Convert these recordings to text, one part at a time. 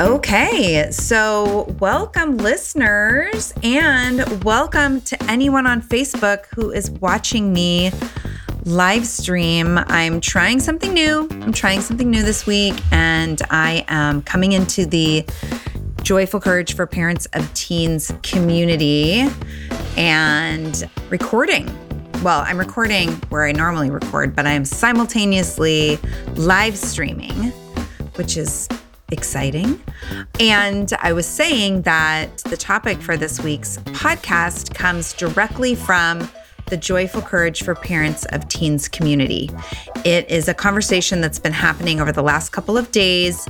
Okay, so welcome, listeners, and welcome to anyone on Facebook who is watching me live stream. I'm trying something new. I'm trying something new this week, and I am coming into the Joyful Courage for Parents of Teens community and recording. Well, I'm recording where I normally record, but I'm simultaneously live streaming, which is exciting. And I was saying that the topic for this week's podcast comes directly from the Joyful Courage for Parents of Teens community. It is a conversation that's been happening over the last couple of days.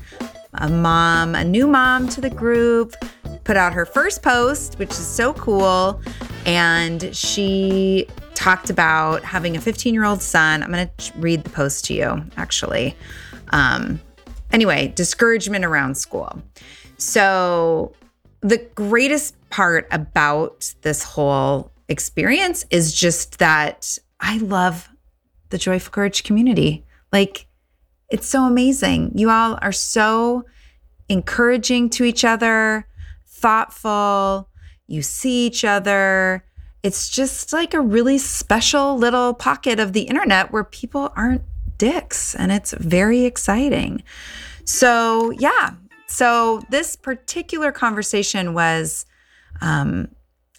A mom, a new mom to the group, put out her first post, which is so cool. And she talked about having a 15 year old son. I'm going to read the post to you, actually. Um, Anyway, discouragement around school. So, the greatest part about this whole experience is just that I love the Joyful Courage community. Like, it's so amazing. You all are so encouraging to each other, thoughtful. You see each other. It's just like a really special little pocket of the internet where people aren't dicks, and it's very exciting. So, yeah. So, this particular conversation was um,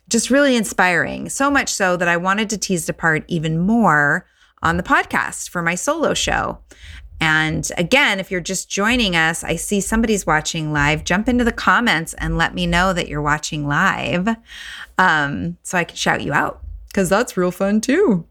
just really inspiring, so much so that I wanted to tease apart even more on the podcast for my solo show. And again, if you're just joining us, I see somebody's watching live. Jump into the comments and let me know that you're watching live um, so I can shout you out because that's real fun too.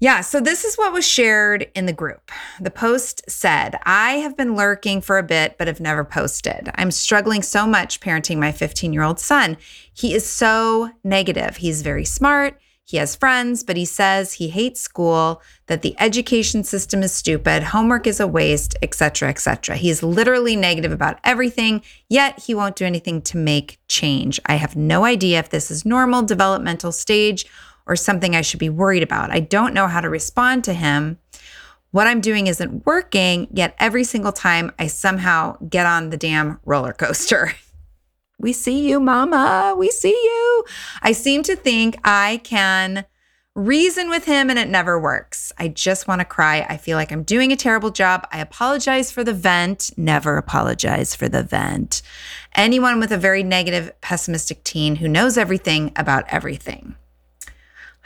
Yeah, so this is what was shared in the group. The post said, I have been lurking for a bit, but have never posted. I'm struggling so much parenting my 15 year old son. He is so negative. He's very smart. He has friends, but he says he hates school, that the education system is stupid, homework is a waste, etc., etc. He is literally negative about everything, yet he won't do anything to make change. I have no idea if this is normal developmental stage or something I should be worried about. I don't know how to respond to him. What I'm doing isn't working, yet every single time I somehow get on the damn roller coaster. we see you, mama. We see you. I seem to think I can reason with him and it never works. I just want to cry. I feel like I'm doing a terrible job. I apologize for the vent. Never apologize for the vent. Anyone with a very negative, pessimistic teen who knows everything about everything.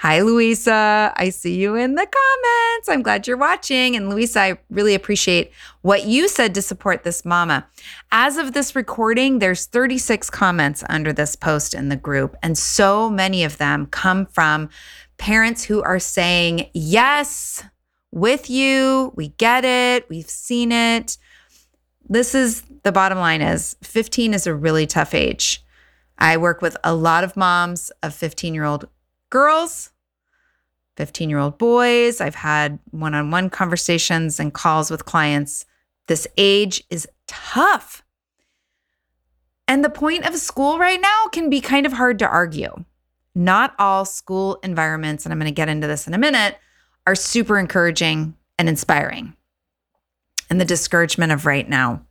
Hi, Louisa. I see you in the comments. I'm glad you're watching. And Louisa, I really appreciate what you said to support this mama. As of this recording, there's 36 comments under this post in the group, and so many of them come from parents who are saying, Yes, with you. We get it. We've seen it. This is the bottom line is 15 is a really tough age. I work with a lot of moms of 15 year old girls 15 year old boys. I've had one on one conversations and calls with clients. This age is tough. And the point of school right now can be kind of hard to argue. Not all school environments, and I'm going to get into this in a minute, are super encouraging and inspiring. and the discouragement of right now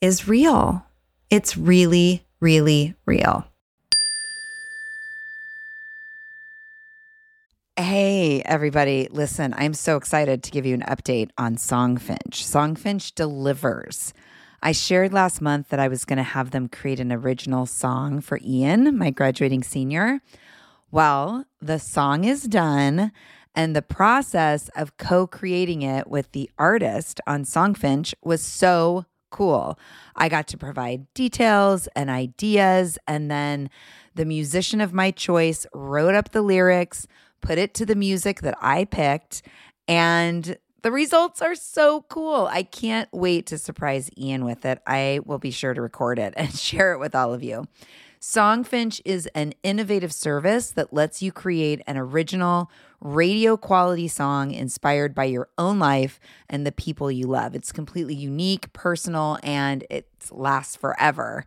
is real. It's really, really real. Hey, everybody. Listen, I'm so excited to give you an update on Songfinch. Songfinch delivers. I shared last month that I was going to have them create an original song for Ian, my graduating senior. Well, the song is done, and the process of co creating it with the artist on Songfinch was so cool. I got to provide details and ideas, and then the musician of my choice wrote up the lyrics put it to the music that I picked, and the results are so cool. I can't wait to surprise Ian with it. I will be sure to record it and share it with all of you. Songfinch is an innovative service that lets you create an original radio quality song inspired by your own life and the people you love. It's completely unique, personal, and it lasts forever.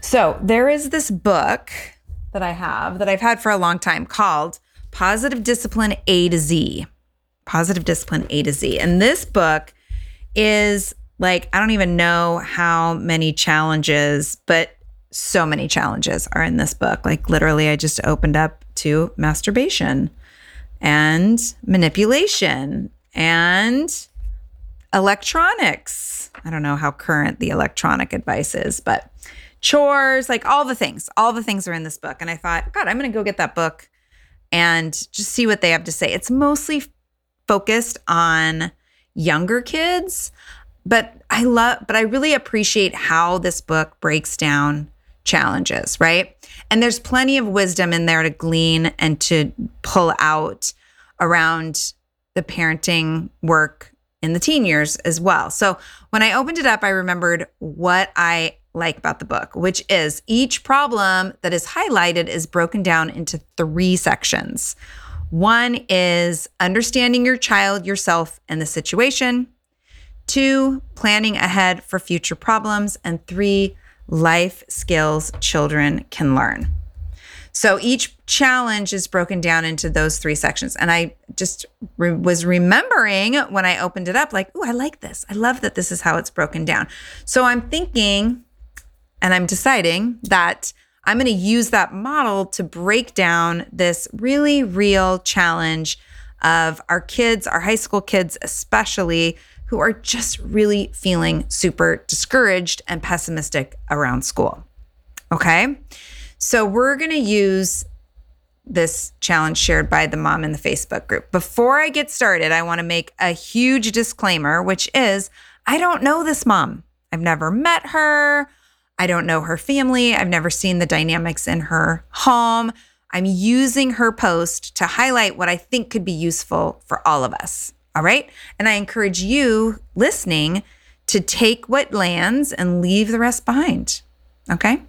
So there is this book that I have that I've had for a long time called Positive Discipline A to Z. Positive Discipline A to Z. And this book is like, I don't even know how many challenges, but so many challenges are in this book. Like, literally, I just opened up to masturbation and manipulation and electronics. I don't know how current the electronic advice is, but chores, like all the things. All the things are in this book. And I thought, God, I'm going to go get that book and just see what they have to say. It's mostly focused on younger kids, but I love, but I really appreciate how this book breaks down challenges, right? And there's plenty of wisdom in there to glean and to pull out around the parenting work in the teen years as well. So when I opened it up, I remembered what I like about the book, which is each problem that is highlighted is broken down into three sections. One is understanding your child, yourself, and the situation. Two, planning ahead for future problems. And three, life skills children can learn. So each challenge is broken down into those three sections. And I just re- was remembering when I opened it up, like, oh, I like this. I love that this is how it's broken down. So I'm thinking and I'm deciding that I'm going to use that model to break down this really real challenge of our kids, our high school kids especially, who are just really feeling super discouraged and pessimistic around school. Okay. So we're going to use this challenge shared by the mom in the Facebook group. Before I get started, I want to make a huge disclaimer, which is I don't know this mom. I've never met her. I don't know her family. I've never seen the dynamics in her home. I'm using her post to highlight what I think could be useful for all of us. All right. And I encourage you listening to take what lands and leave the rest behind. Okay.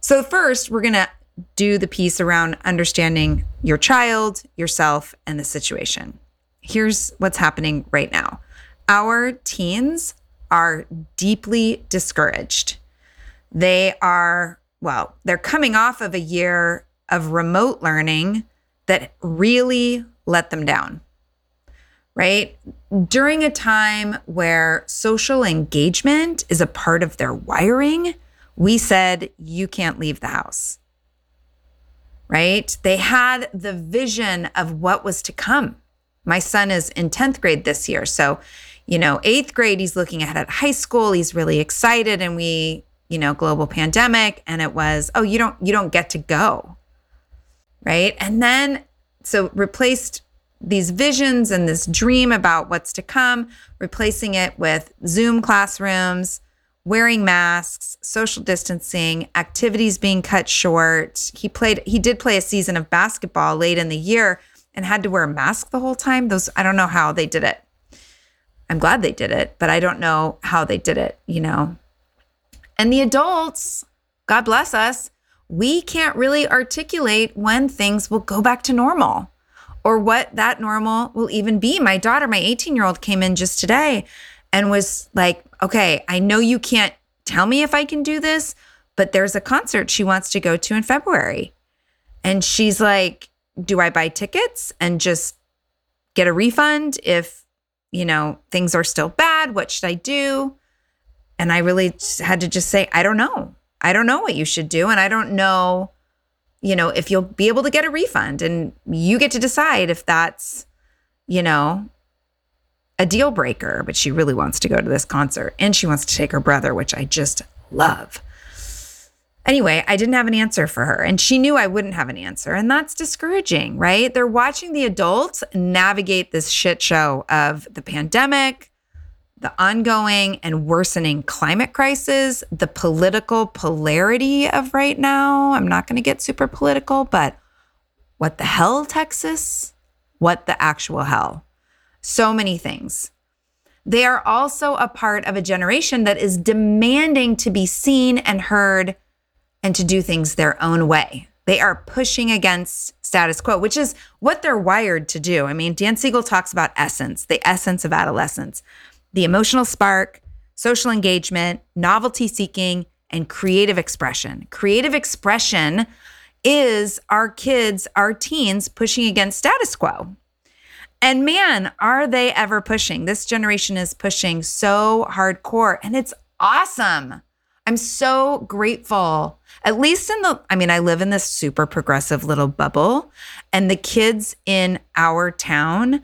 So, first, we're going to do the piece around understanding your child, yourself, and the situation. Here's what's happening right now our teens are deeply discouraged. They are, well, they're coming off of a year of remote learning that really let them down, right? During a time where social engagement is a part of their wiring, we said, you can't leave the house right? They had the vision of what was to come. My son is in 10th grade this year. So, you know, eighth grade, he's looking ahead at high school. He's really excited. And we, you know, global pandemic. And it was, oh, you don't, you don't get to go. Right. And then, so replaced these visions and this dream about what's to come, replacing it with Zoom classrooms, wearing masks, social distancing, activities being cut short. He played he did play a season of basketball late in the year and had to wear a mask the whole time. Those I don't know how they did it. I'm glad they did it, but I don't know how they did it, you know. And the adults, God bless us, we can't really articulate when things will go back to normal or what that normal will even be. My daughter, my 18 year old, came in just today and was like, okay, I know you can't tell me if I can do this, but there's a concert she wants to go to in February. And she's like, do I buy tickets and just get a refund if, you know, things are still bad? What should I do? And I really had to just say, I don't know. I don't know what you should do. And I don't know, you know, if you'll be able to get a refund. And you get to decide if that's, you know, a deal breaker, but she really wants to go to this concert and she wants to take her brother, which I just love. Anyway, I didn't have an answer for her, and she knew I wouldn't have an answer. And that's discouraging, right? They're watching the adults navigate this shit show of the pandemic, the ongoing and worsening climate crisis, the political polarity of right now. I'm not going to get super political, but what the hell, Texas? What the actual hell? so many things. They are also a part of a generation that is demanding to be seen and heard and to do things their own way. They are pushing against status quo, which is what they're wired to do. I mean, Dan Siegel talks about essence, the essence of adolescence, the emotional spark, social engagement, novelty seeking, and creative expression. Creative expression is our kids, our teens pushing against status quo. And man, are they ever pushing? This generation is pushing so hardcore and it's awesome. I'm so grateful. At least in the, I mean, I live in this super progressive little bubble, and the kids in our town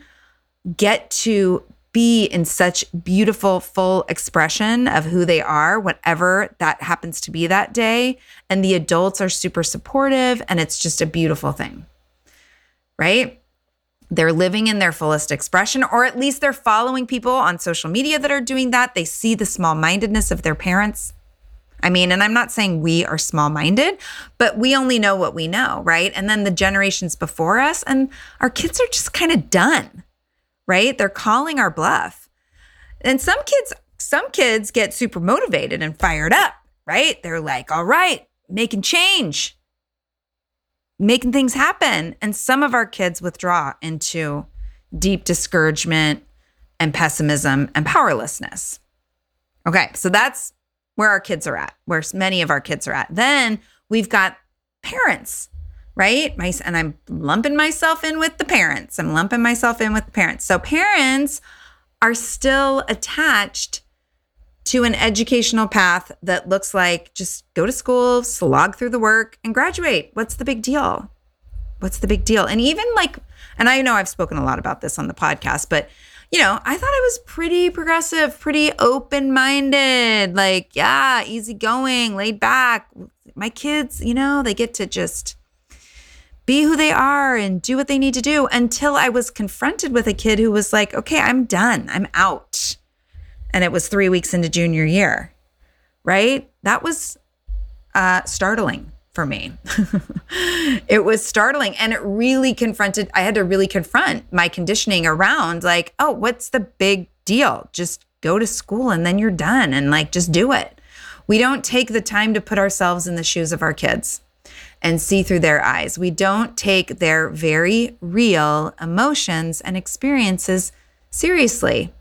get to be in such beautiful, full expression of who they are, whatever that happens to be that day. And the adults are super supportive, and it's just a beautiful thing. Right they're living in their fullest expression, or at least they're following people on social media that are doing that. They see the small mindedness of their parents. I mean, and I'm not saying we are small minded, but we only know what we know, right? And then the generations before us, and our kids are just kind of done, right? They're calling our bluff. And some kids, some kids get super motivated and fired up, right? They're like, all right, making change making things happen. And some of our kids withdraw into deep discouragement and pessimism and powerlessness. Okay, so that's where our kids are at, where many of our kids are at. Then we've got parents, right? My, and I'm lumping myself in with the parents. I'm lumping myself in with the parents. So parents are still attached to an educational path that looks like just go to school, slog through the work, and graduate. What's the big deal? What's the big deal? And even like, and I know I've spoken a lot about this on the podcast, but you know, I thought I was pretty progressive, pretty open minded, like, yeah, easygoing, laid back. My kids, you know, they get to just be who they are and do what they need to do until I was confronted with a kid who was like, okay, I'm done, I'm out. And it was three weeks into junior year, right? That was uh, startling for me. it was startling and it really confronted, I had to really confront my conditioning around like, oh, what's the big deal? Just go to school and then you're done and like just do it. We don't take the time to put ourselves in the shoes of our kids and see through their eyes. We don't take their very real emotions and experiences seriously.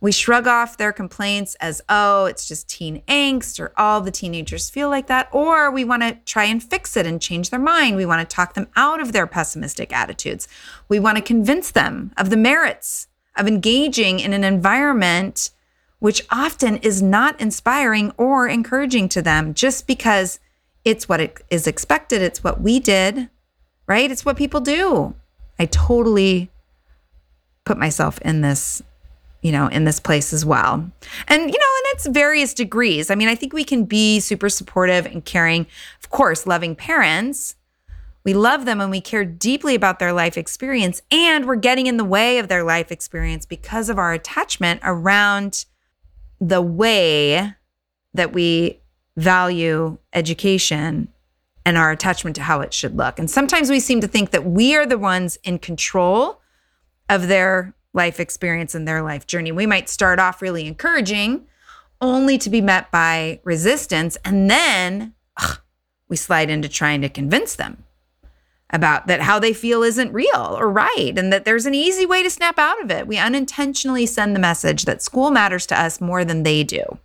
We shrug off their complaints as, oh, it's just teen angst, or all the teenagers feel like that. Or we want to try and fix it and change their mind. We want to talk them out of their pessimistic attitudes. We want to convince them of the merits of engaging in an environment which often is not inspiring or encouraging to them just because it's what it is expected, it's what we did, right? It's what people do. I totally put myself in this you know, in this place as well. And, you know, and it's various degrees. I mean, I think we can be super supportive and caring, of course, loving parents. We love them and we care deeply about their life experience, and we're getting in the way of their life experience because of our attachment around the way that we value education and our attachment to how it should look. And sometimes we seem to think that we are the ones in control of their life experience and their life journey. We might start off really encouraging, only to be met by resistance. And then ugh, we slide into trying to convince them about that how they feel isn't real or right and that there's an easy way to snap out of it. We unintentionally send the message that school matters to us more than they do.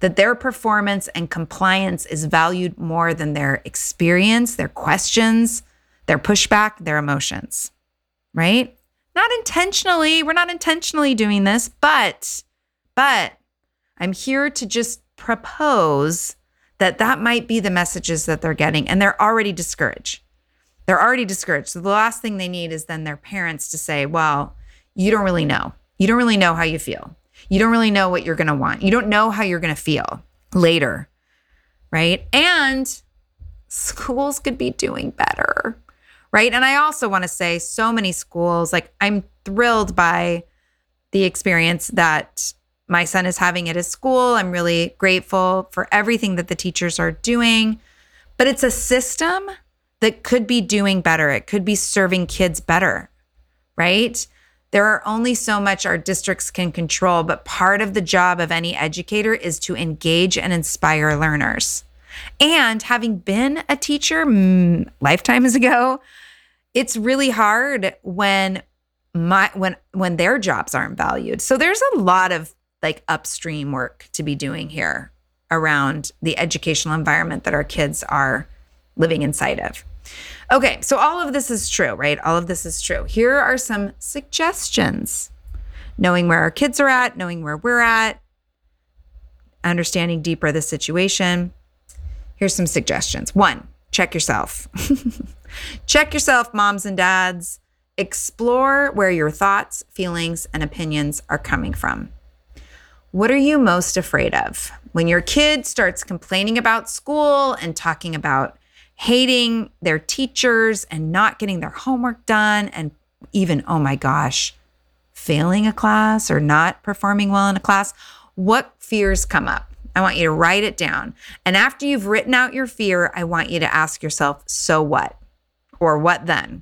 That their performance and compliance is valued more than their experience, their questions, their pushback, their emotions, right? Not intentionally. We're not intentionally doing this, but but I'm here to just propose that that might be the messages that they're getting and they're already discouraged. They're already discouraged. So the last thing they need is then their parents to say, "Well, you don't really know. You don't really know how you feel. You don't really know what you're going to want. You don't know how you're going to feel later." Right? And schools could be doing better right? And I also want to say so many schools, like I'm thrilled by the experience that my son is having at his school. I'm really grateful for everything that the teachers are doing. But it's a system that could be doing better. It could be serving kids better, right? There are only so much our districts can control, but part of the job of any educator is to engage and inspire learners. And having been a teacher mm, lifetimes ago, it's really hard when my when when their jobs aren't valued. So there's a lot of like upstream work to be doing here around the educational environment that our kids are living inside of. Okay, so all of this is true, right? All of this is true. Here are some suggestions. Knowing where our kids are at, knowing where we're at, understanding deeper the situation. Here's some suggestions. One, check yourself. check yourself, moms and dads. Explore where your thoughts, feelings, and opinions are coming from. What are you most afraid of? When your kid starts complaining about school and talking about hating their teachers and not getting their homework done, and even, oh my gosh, failing a class or not performing well in a class, what fears come up? I want you to write it down. And after you've written out your fear, I want you to ask yourself, so what? Or what then?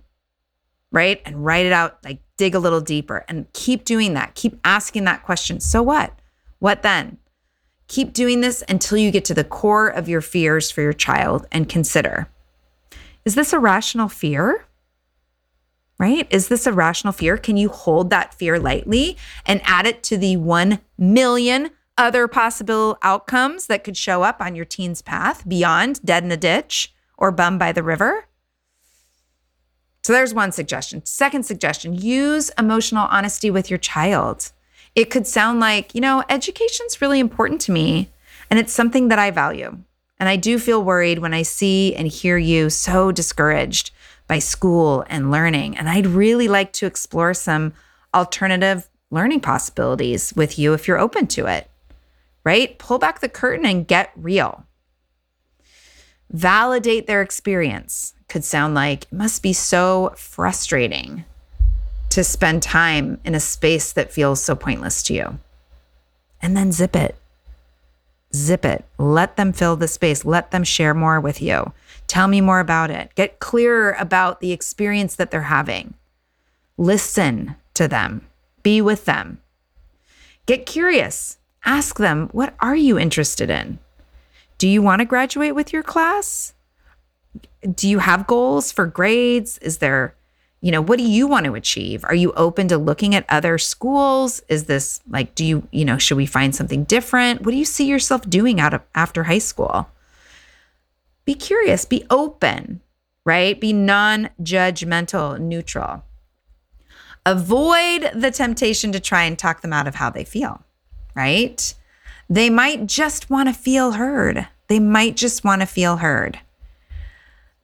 Right? And write it out, like dig a little deeper and keep doing that. Keep asking that question. So what? What then? Keep doing this until you get to the core of your fears for your child and consider is this a rational fear? Right? Is this a rational fear? Can you hold that fear lightly and add it to the 1 million other possible outcomes that could show up on your teen's path beyond dead in a ditch or bum by the river? So there's one suggestion. Second suggestion use emotional honesty with your child. It could sound like, you know, education's really important to me and it's something that I value. And I do feel worried when I see and hear you so discouraged by school and learning. And I'd really like to explore some alternative learning possibilities with you if you're open to it, right? Pull back the curtain and get real. Validate their experience could sound like it must be so frustrating to spend time in a space that feels so pointless to you. And then zip it. Zip it. Let them fill the space. Let them share more with you. Tell me more about it. Get clearer about the experience that they're having. Listen to them. Be with them. Get curious. Ask them, what are you interested in? Do you want to graduate with your class? Do you have goals for grades? Is there you know, what do you want to achieve? Are you open to looking at other schools? Is this like, do you, you know, should we find something different? What do you see yourself doing out of after high school? Be curious, be open, right? Be non judgmental, neutral. Avoid the temptation to try and talk them out of how they feel, right? They might just want to feel heard. They might just want to feel heard.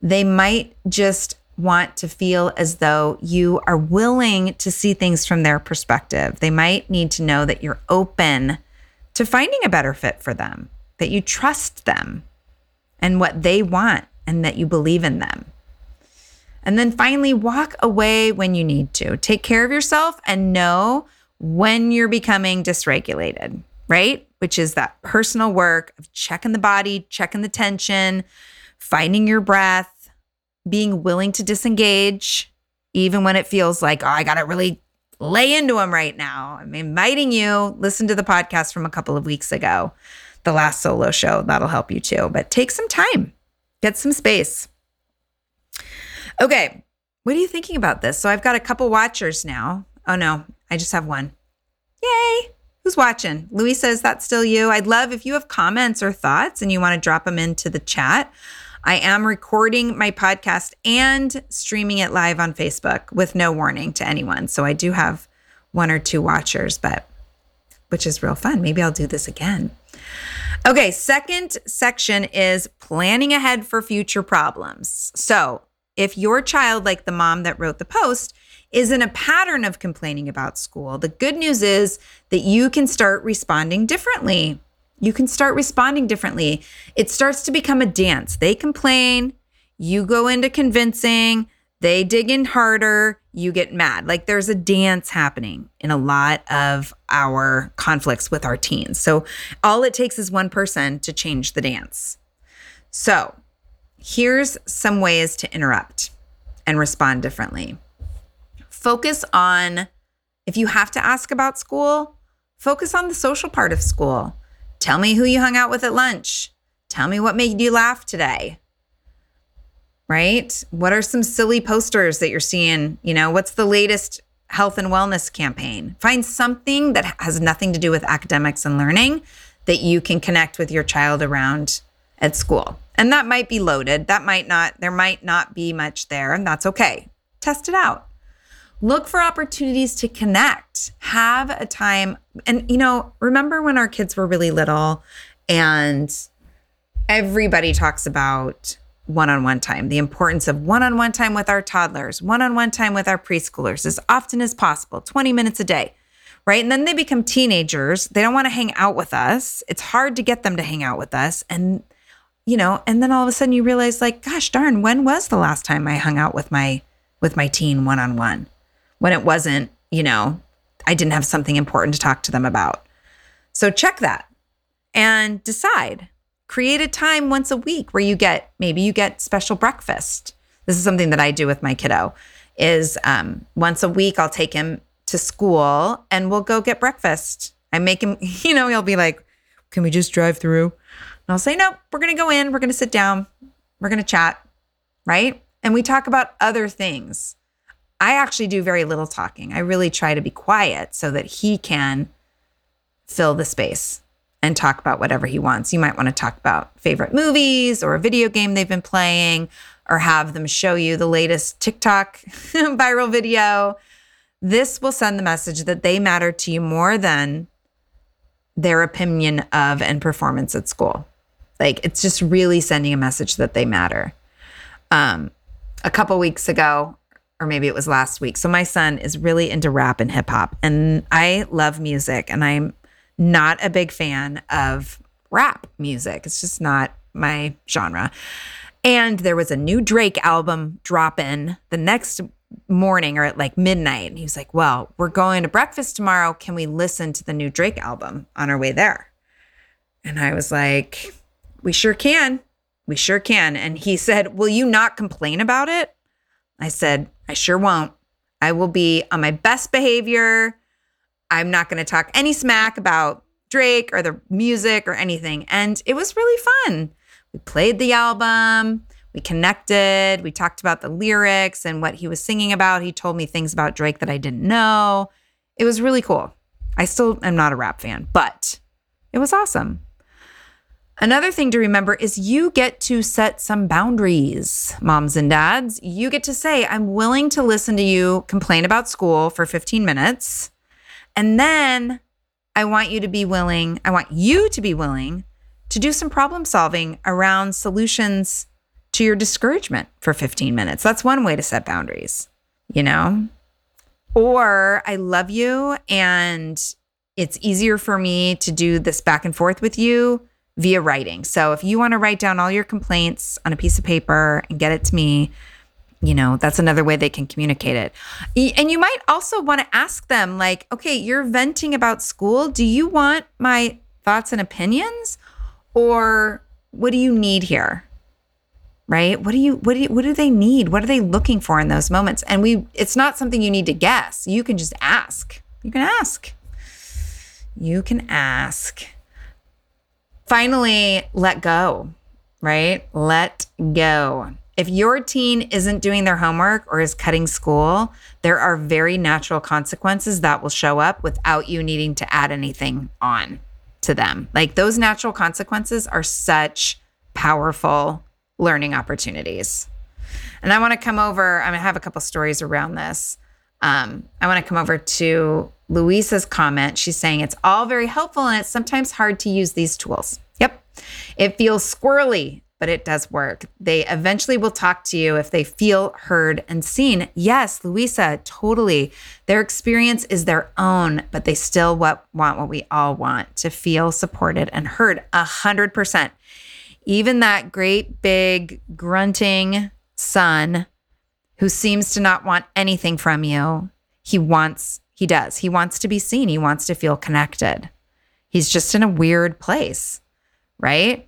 They might just want to feel as though you are willing to see things from their perspective. They might need to know that you're open to finding a better fit for them, that you trust them and what they want, and that you believe in them. And then finally, walk away when you need to. Take care of yourself and know when you're becoming dysregulated, right? Which is that personal work of checking the body, checking the tension, finding your breath being willing to disengage, even when it feels like, oh, I got to really lay into them right now. I'm inviting you, listen to the podcast from a couple of weeks ago, the last solo show. That'll help you too. But take some time, get some space. Okay, what are you thinking about this? So I've got a couple watchers now. Oh no, I just have one. Yay! Who's watching? Louis says that's still you. I'd love if you have comments or thoughts and you want to drop them into the chat. I am recording my podcast and streaming it live on Facebook with no warning to anyone. So I do have one or two watchers, but which is real fun. Maybe I'll do this again. Okay, second section is planning ahead for future problems. So, if your child, like the mom that wrote the post, is in a pattern of complaining about school, the good news is that you can start responding differently you can start responding differently. It starts to become a dance. They complain, you go into convincing, they dig in harder, you get mad. Like there's a dance happening in a lot of our conflicts with our teens. So all it takes is one person to change the dance. So here's some ways to interrupt and respond differently. Focus on, if you have to ask about school, focus on the social part of school. Tell me who you hung out with at lunch. Tell me what made you laugh today. Right? What are some silly posters that you're seeing? You know, what's the latest health and wellness campaign? Find something that has nothing to do with academics and learning that you can connect with your child around at school. And that might be loaded. That might not, there might not be much there, and that's okay. Test it out. Look for opportunities to connect. Have a time. And, you know, remember when our kids were really little and everybody talks about one on one time, the importance of one on one time with our toddlers, one on one time with our preschoolers as often as possible, 20 minutes a day, right? And then they become teenagers. They don't want to hang out with us. It's hard to get them to hang out with us. And, you know, and then all of a sudden you realize, like, gosh darn, when was the last time I hung out with my with my teen one on one? When it wasn't, you know, I didn't have something important to talk to them about. So check that and decide. Create a time once a week where you get maybe you get special breakfast. This is something that I do with my kiddo. Is um, once a week I'll take him to school and we'll go get breakfast. I make him, you know, he'll be like, "Can we just drive through?" And I'll say, "No, we're gonna go in. We're gonna sit down. We're gonna chat." Right? And we talk about other things. I actually do very little talking. I really try to be quiet so that he can fill the space and talk about whatever he wants. You might want to talk about favorite movies or a video game they've been playing or have them show you the latest TikTok viral video. this will send the message that they matter to you more than their opinion of and performance at school. Like it's just really sending a message that they matter. Um, a couple weeks ago, or maybe it was last week. So my son is really into rap and hip hop, and I love music, and I'm not a big fan of rap music. It's just not my genre. And there was a new Drake album drop in the next morning or at like midnight. And he was like, Well, we're going to breakfast tomorrow. Can we listen to the new Drake album on our way there? And I was like, We sure can. We sure can. And he said, Will you not complain about it? I said, I sure won't. I will be on my best behavior. I'm not going to talk any smack about Drake or the music or anything. And it was really fun. We played the album, we connected, we talked about the lyrics and what he was singing about. He told me things about Drake that I didn't know. It was really cool. I still am not a rap fan, but it was awesome. Another thing to remember is you get to set some boundaries, moms and dads. You get to say, I'm willing to listen to you complain about school for 15 minutes. And then I want you to be willing, I want you to be willing to do some problem solving around solutions to your discouragement for 15 minutes. That's one way to set boundaries, you know? Or I love you and it's easier for me to do this back and forth with you via writing. So if you want to write down all your complaints on a piece of paper and get it to me, you know, that's another way they can communicate it. And you might also want to ask them, like, okay, you're venting about school. Do you want my thoughts and opinions? Or what do you need here? Right? What do you what do you, what do they need? What are they looking for in those moments? And we it's not something you need to guess. You can just ask. You can ask. You can ask. Finally, let go, right? Let go. If your teen isn't doing their homework or is cutting school, there are very natural consequences that will show up without you needing to add anything on to them. Like those natural consequences are such powerful learning opportunities. And I want to come over, I'm going to have a couple stories around this. Um, I want to come over to Louisa's comment. She's saying it's all very helpful and it's sometimes hard to use these tools. Yep. It feels squirrely, but it does work. They eventually will talk to you if they feel heard and seen. Yes, Louisa, totally. Their experience is their own, but they still what, want what we all want to feel supported and heard a hundred percent. Even that great big grunting son who seems to not want anything from you, he wants he does. He wants to be seen. He wants to feel connected. He's just in a weird place, right?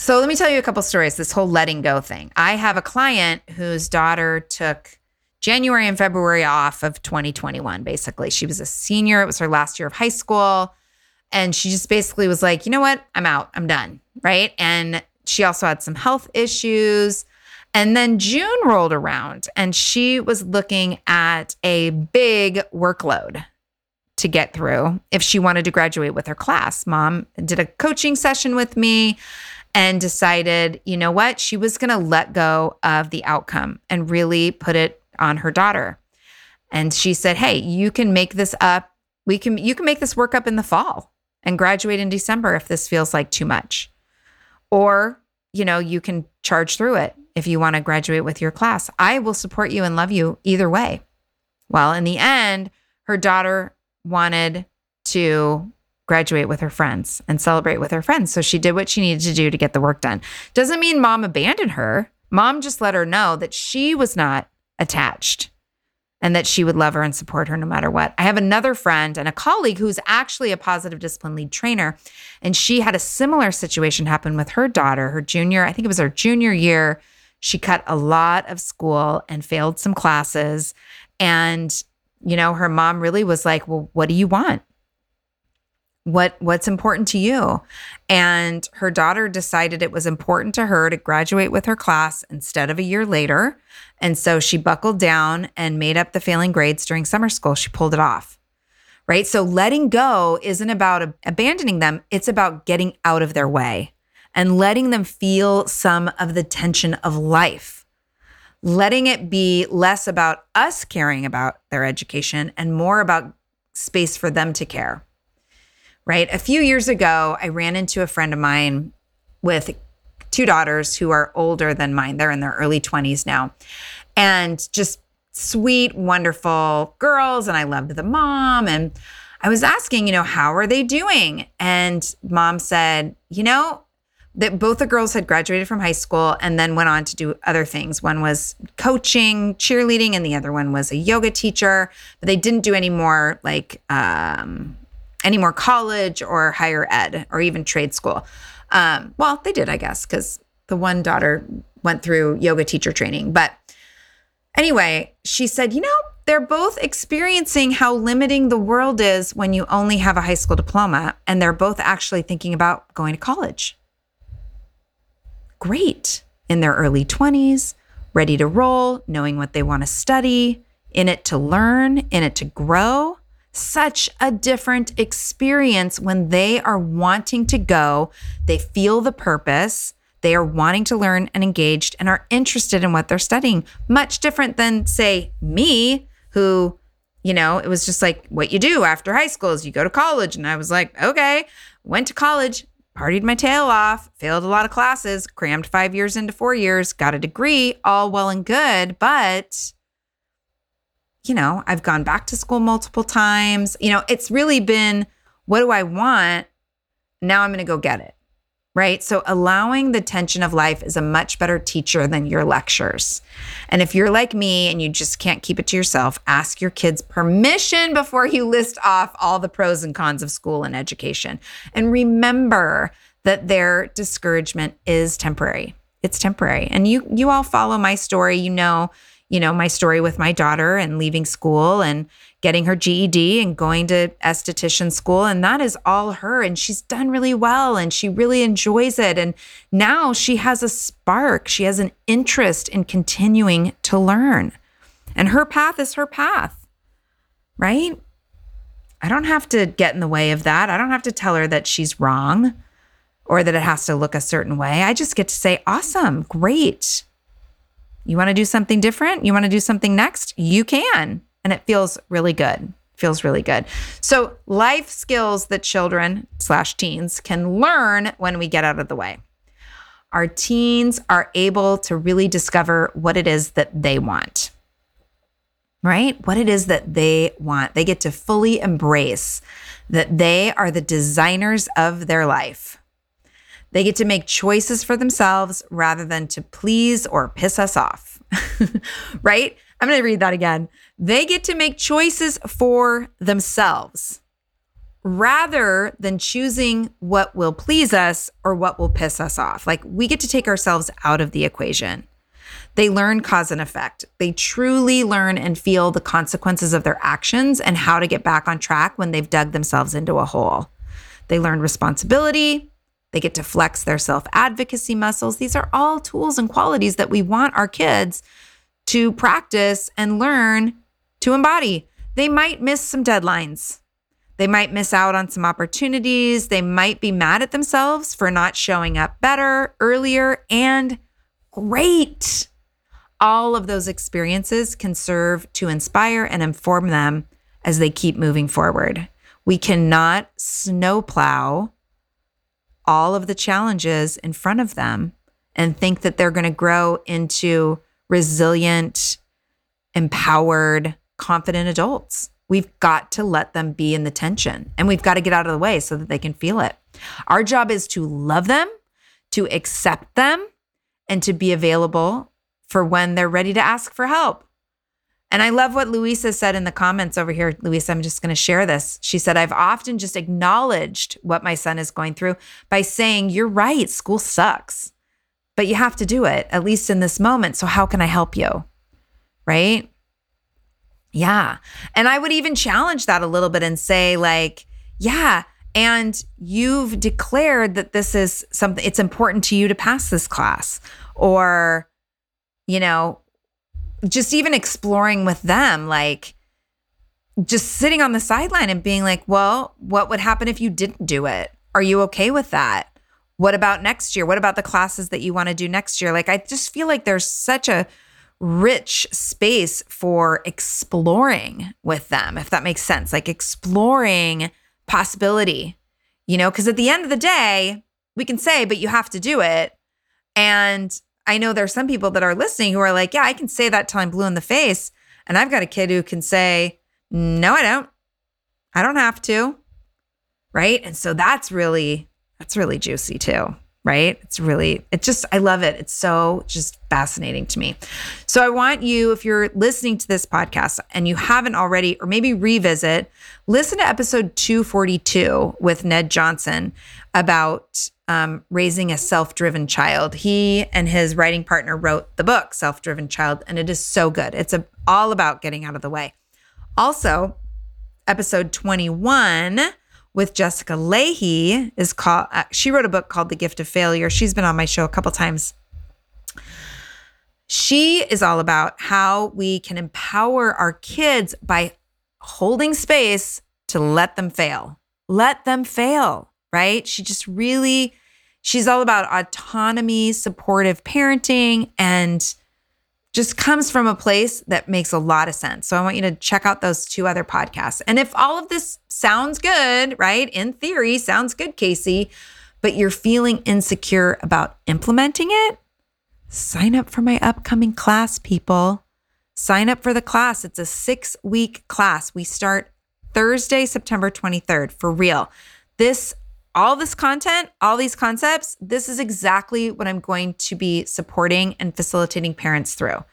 So let me tell you a couple stories. This whole letting go thing. I have a client whose daughter took January and February off of 2021, basically. She was a senior, it was her last year of high school. And she just basically was like, you know what? I'm out. I'm done. Right. And she also had some health issues. And then June rolled around and she was looking at a big workload to get through if she wanted to graduate with her class. Mom did a coaching session with me and decided, you know what? She was going to let go of the outcome and really put it on her daughter. And she said, "Hey, you can make this up. We can you can make this work up in the fall and graduate in December if this feels like too much. Or, you know, you can charge through it if you want to graduate with your class. I will support you and love you either way." Well, in the end, her daughter wanted to graduate with her friends and celebrate with her friends. So she did what she needed to do to get the work done. Doesn't mean mom abandoned her. Mom just let her know that she was not attached and that she would love her and support her no matter what. I have another friend and a colleague who's actually a positive discipline lead trainer. And she had a similar situation happen with her daughter, her junior, I think it was her junior year. She cut a lot of school and failed some classes. And, you know, her mom really was like, Well, what do you want? What what's important to you. And her daughter decided it was important to her to graduate with her class instead of a year later. And so she buckled down and made up the failing grades during summer school. She pulled it off right? So letting go isn't about abandoning them. It's about getting out of their way and letting them feel some of the tension of life. Letting it be less about us caring about their education and more about space for them to care right? A few years ago, I ran into a friend of mine with two daughters who are older than mine. They're in their early 20s now. And just sweet, wonderful girls. And I loved the mom. And I was asking, you know, how are they doing? And mom said, you know, that both the girls had graduated from high school and then went on to do other things. One was coaching, cheerleading, and the other one was a yoga teacher. But they didn't do any more like um, any more college or higher ed or even trade school. Um, well, they did, I guess, because the one daughter went through yoga teacher training. But anyway, she said, you know, they're both experiencing how limiting the world is when you only have a high school diploma, and they're both actually thinking about going to college. Great. In their early 20s, ready to roll, knowing what they want to study, in it to learn, in it to grow such a different experience when they are wanting to go. They feel the purpose. They are wanting to learn and engaged and are interested in what they're studying. Much different than, say, me, who, you know, it was just like what you do after high school is you go to college. And I was like, okay, went to college, partied my tail off, failed a lot of classes, crammed five years into four years, got a degree, all well and good. But you know, I've gone back to school multiple times. You know, it's really been what do I want? Now I'm going to go get it. Right. So allowing the tension of life is a much better teacher than your lectures. And if you're like me and you just can't keep it to yourself, ask your kids permission before you list off all the pros and cons of school and education. And remember that their discouragement is temporary. It's temporary. And you you all follow my story, you know you know, my story with my daughter and leaving school and getting her GED and going to esthetician school. And that is all her. And she's done really well and she really enjoys it. And now she has a spark, she has an interest in continuing to learn. And her path is her path, right? I don't have to get in the way of that. I don't have to tell her that she's wrong or that it has to look a certain way. I just get to say, awesome, great. You want to do something different? You want to do something next? You can. And it feels really good. Feels really good. So, life skills that children slash teens can learn when we get out of the way. Our teens are able to really discover what it is that they want, right? What it is that they want. They get to fully embrace that they are the designers of their life They get to make choices for themselves rather than to please or piss us off. right? I'm going to read that again. They get to make choices for themselves rather than choosing what will please us or what will piss us off. Like we get to take ourselves out of the equation. They learn cause and effect. They truly learn and feel the consequences of their actions and how to get back on track when they've dug themselves into a hole. They learn responsibility. They get to flex their self advocacy muscles. These are all tools and qualities that we want our kids to practice and learn to embody. They might miss some deadlines. They might miss out on some opportunities. They might be mad at themselves for not showing up better, earlier, and great. All of those experiences can serve to inspire and inform them as they keep moving forward. We cannot snowplow all of the challenges in front of them and think that they're going to grow into resilient, empowered, confident adults. We've got to let them be in the tension and we've got to get out of the way so that they can feel it. Our job is to love them, to accept them, and to be available for when they're ready to ask for help. And I love what Louisa said in the comments over here. Louisa, I'm just going to share this. She said, I've often just acknowledged what my son is going through by saying, You're right, school sucks, but you have to do it, at least in this moment. So, how can I help you? Right? Yeah. And I would even challenge that a little bit and say, like, yeah, and you've declared that this is something, it's important to you to pass this class. Or, you know, just even exploring with them, like just sitting on the sideline and being like, well, what would happen if you didn't do it? Are you okay with that? What about next year? What about the classes that you want to do next year? Like, I just feel like there's such a rich space for exploring with them, if that makes sense, like exploring possibility, you know, because at the end of the day, we can say, but you have to do it. And I know there's some people that are listening who are like, yeah, I can say that till I'm blue in the face. And I've got a kid who can say, no, I don't. I don't have to. Right. And so that's really, that's really juicy too. Right. It's really, it just, I love it. It's so just fascinating to me. So I want you, if you're listening to this podcast and you haven't already, or maybe revisit, listen to episode 242 with Ned Johnson about um, raising a self driven child. He and his writing partner wrote the book, Self Driven Child, and it is so good. It's a, all about getting out of the way. Also, episode 21 with Jessica Lahey is called, uh, she wrote a book called The Gift of Failure. She's been on my show a couple times. She is all about how we can empower our kids by holding space to let them fail. Let them fail, right? She just really She's all about autonomy, supportive parenting, and just comes from a place that makes a lot of sense. So I want you to check out those two other podcasts. And if all of this sounds good, right? In theory, sounds good, Casey, but you're feeling insecure about implementing it, sign up for my upcoming class, people. Sign up for the class. It's a six week class. We start Thursday, September 23rd, for real. This all this content, all these concepts, this is exactly what I'm going to be supporting and facilitating parents through.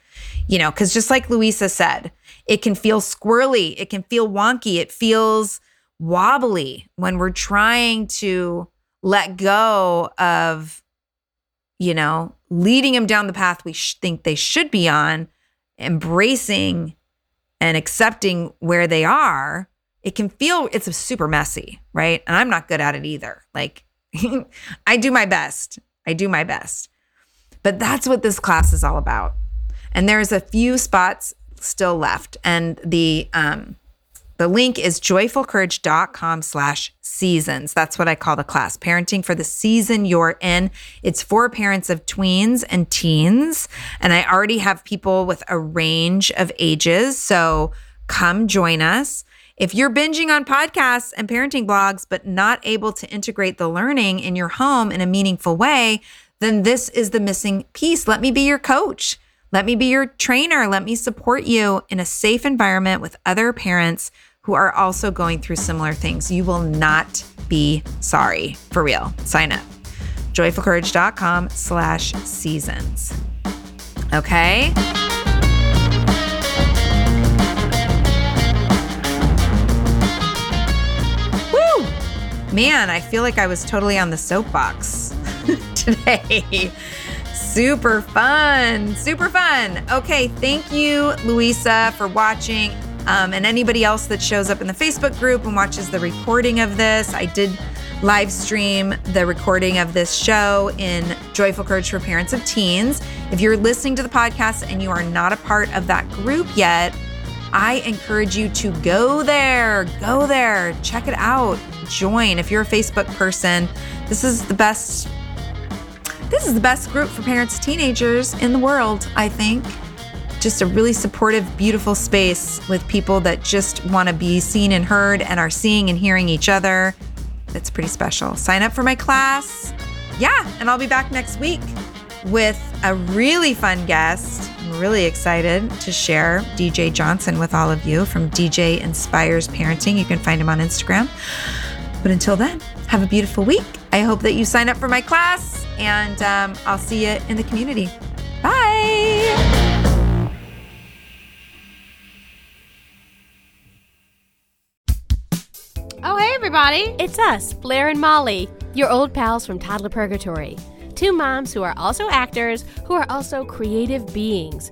You know, because just like Louisa said, it can feel squirrely, it can feel wonky, it feels wobbly when we're trying to let go of, you know, leading them down the path we sh- think they should be on, embracing and accepting where they are it can feel it's super messy, right? And I'm not good at it either. Like I do my best. I do my best. But that's what this class is all about. And there's a few spots still left. And the um the link is joyfulcourage.com slash seasons. That's what I call the class. Parenting for the season you're in. It's for parents of tweens and teens. And I already have people with a range of ages. So come join us. If you're binging on podcasts and parenting blogs, but not able to integrate the learning in your home in a meaningful way, then this is the missing piece. Let me be your coach. Let me be your trainer. Let me support you in a safe environment with other parents who are also going through similar things. You will not be sorry. For real. Sign up joyfulcourage.com slash seasons. Okay? Man, I feel like I was totally on the soapbox today. Super fun. Super fun. Okay, thank you, Louisa, for watching. Um, and anybody else that shows up in the Facebook group and watches the recording of this. I did live stream the recording of this show in Joyful Courage for Parents of Teens. If you're listening to the podcast and you are not a part of that group yet, I encourage you to go there. Go there. Check it out. Join. If you're a Facebook person, this is the best this is the best group for parents teenagers in the world, I think. Just a really supportive, beautiful space with people that just want to be seen and heard and are seeing and hearing each other. That's pretty special. Sign up for my class. Yeah, and I'll be back next week with a really fun guest. I'm really excited to share DJ Johnson with all of you from DJ Inspires Parenting. You can find him on Instagram. But until then, have a beautiful week. I hope that you sign up for my class, and um, I'll see you in the community. Bye. Oh, hey, everybody. It's us, Blair and Molly, your old pals from Toddler Purgatory. Two moms who are also actors, who are also creative beings,